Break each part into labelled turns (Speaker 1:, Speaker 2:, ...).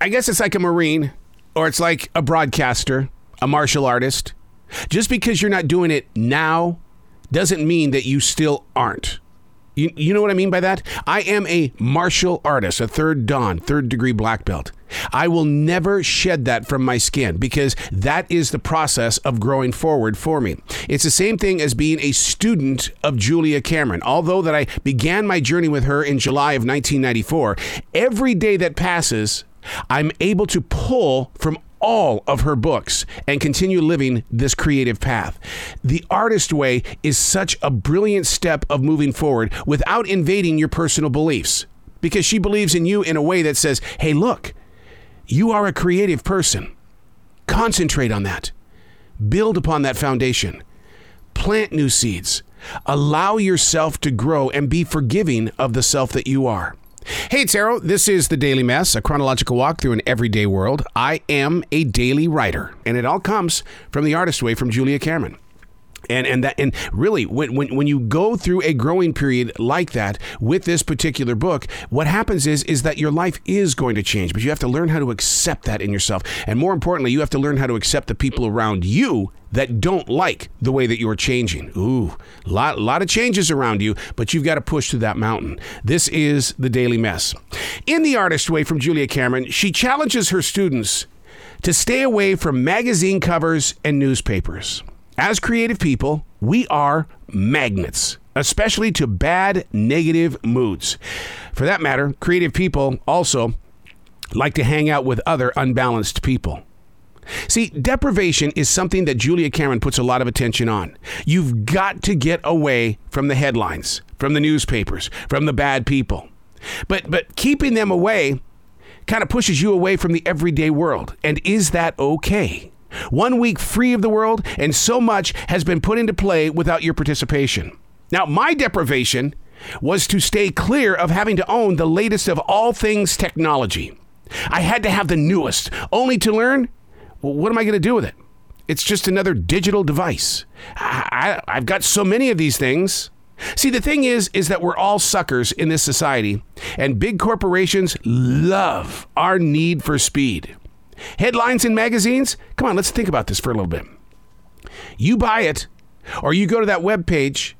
Speaker 1: I guess it's like a Marine or it's like a broadcaster, a martial artist. Just because you're not doing it now doesn't mean that you still aren't. You, you know what I mean by that? I am a martial artist, a third dan, third degree black belt. I will never shed that from my skin because that is the process of growing forward for me. It's the same thing as being a student of Julia Cameron. Although that I began my journey with her in July of 1994, every day that passes, I'm able to pull from all of her books and continue living this creative path. The artist way is such a brilliant step of moving forward without invading your personal beliefs because she believes in you in a way that says, hey, look, you are a creative person. Concentrate on that. Build upon that foundation. Plant new seeds. Allow yourself to grow and be forgiving of the self that you are. Hey, Taro, this is the Daily Mess, a chronological walk through an everyday world. I am a daily writer, and it all comes from the artist way from Julia Cameron. And and that and really when, when when you go through a growing period like that with this particular book, what happens is is that your life is going to change, but you have to learn how to accept that in yourself. And more importantly, you have to learn how to accept the people around you that don't like the way that you're changing. Ooh, lot lot of changes around you, but you've got to push through that mountain. This is the Daily Mess. In the artist way from Julia Cameron, she challenges her students to stay away from magazine covers and newspapers. As creative people, we are magnets, especially to bad, negative moods. For that matter, creative people also like to hang out with other unbalanced people. See, deprivation is something that Julia Cameron puts a lot of attention on. You've got to get away from the headlines, from the newspapers, from the bad people. But but keeping them away kind of pushes you away from the everyday world. And is that okay? One week free of the world, and so much has been put into play without your participation. Now, my deprivation was to stay clear of having to own the latest of all things technology. I had to have the newest, only to learn well, what am I going to do with it? It's just another digital device. I, I've got so many of these things. See, the thing is, is that we're all suckers in this society, and big corporations love our need for speed. Headlines in magazines? Come on, let's think about this for a little bit. You buy it, or you go to that web page,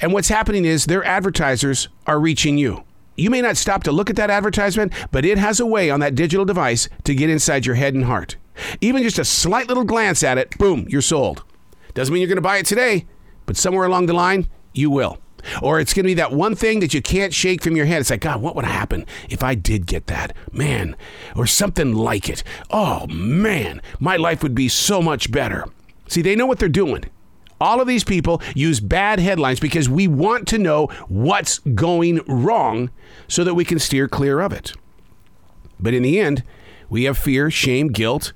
Speaker 1: and what's happening is their advertisers are reaching you. You may not stop to look at that advertisement, but it has a way on that digital device to get inside your head and heart. Even just a slight little glance at it, boom, you're sold. Doesn't mean you're going to buy it today, but somewhere along the line, you will. Or it's going to be that one thing that you can't shake from your head. It's like, God, what would happen if I did get that? Man, or something like it. Oh, man, my life would be so much better. See, they know what they're doing. All of these people use bad headlines because we want to know what's going wrong so that we can steer clear of it. But in the end, we have fear, shame, guilt,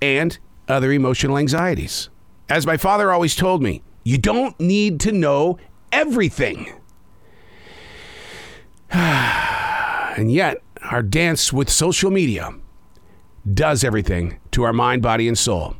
Speaker 1: and other emotional anxieties. As my father always told me, you don't need to know everything. and yet, our dance with social media does everything to our mind, body, and soul.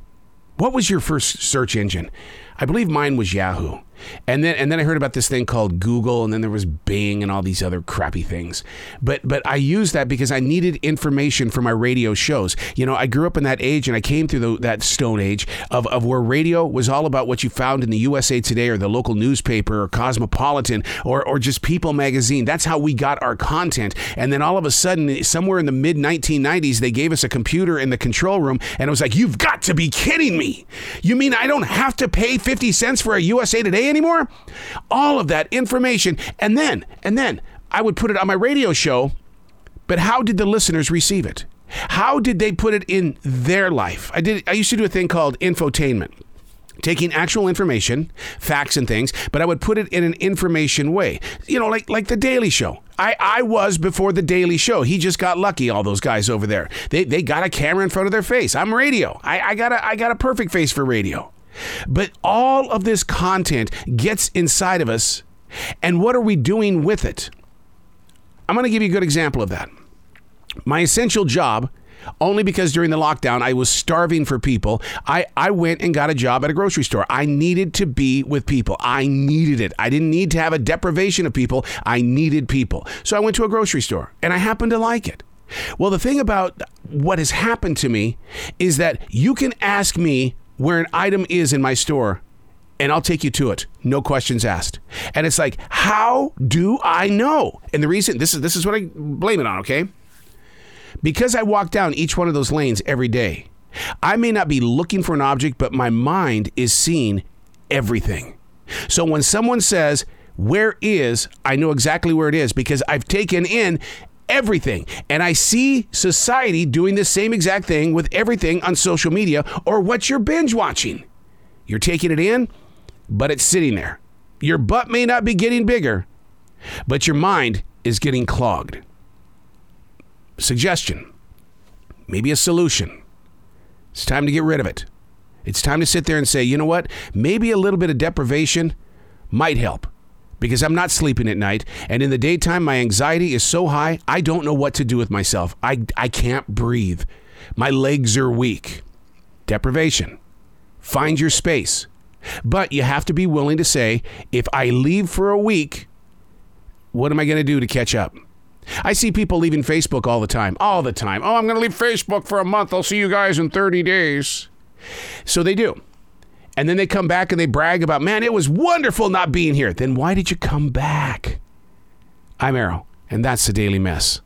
Speaker 1: What was your first search engine? I believe mine was Yahoo. And then and then I heard about this thing called Google and then there was Bing and all these other crappy things. But but I used that because I needed information for my radio shows. You know, I grew up in that age and I came through the, that stone age of, of where radio was all about what you found in the USA Today or the local newspaper or Cosmopolitan or or just People magazine. That's how we got our content. And then all of a sudden somewhere in the mid 1990s they gave us a computer in the control room and it was like you've got to be kidding me. You mean I don't have to pay 50 cents for a USA Today anymore? All of that information. And then, and then I would put it on my radio show. But how did the listeners receive it? How did they put it in their life? I did I used to do a thing called infotainment taking actual information, facts and things, but I would put it in an information way. You know, like like the Daily Show. I, I was before the Daily Show. He just got lucky, all those guys over there. They, they got a camera in front of their face. I'm radio. I, I got a I got a perfect face for radio. But all of this content gets inside of us, and what are we doing with it? I'm going to give you a good example of that. My essential job, only because during the lockdown I was starving for people, I, I went and got a job at a grocery store. I needed to be with people. I needed it. I didn't need to have a deprivation of people. I needed people. So I went to a grocery store and I happened to like it. Well, the thing about what has happened to me is that you can ask me where an item is in my store and I'll take you to it. No questions asked. And it's like, how do I know? And the reason this is this is what I blame it on, okay? Because I walk down each one of those lanes every day. I may not be looking for an object, but my mind is seeing everything. So when someone says, "Where is?" I know exactly where it is because I've taken in everything. And I see society doing the same exact thing with everything on social media or what you're binge watching. You're taking it in, but it's sitting there. Your butt may not be getting bigger, but your mind is getting clogged. Suggestion maybe a solution. It's time to get rid of it. It's time to sit there and say, you know what? Maybe a little bit of deprivation might help because I'm not sleeping at night. And in the daytime, my anxiety is so high, I don't know what to do with myself. I, I can't breathe. My legs are weak. Deprivation. Find your space. But you have to be willing to say, if I leave for a week, what am I going to do to catch up? I see people leaving Facebook all the time, all the time. Oh, I'm going to leave Facebook for a month. I'll see you guys in 30 days. So they do. And then they come back and they brag about, man, it was wonderful not being here. Then why did you come back? I'm Arroe, and that's the Daily Mess.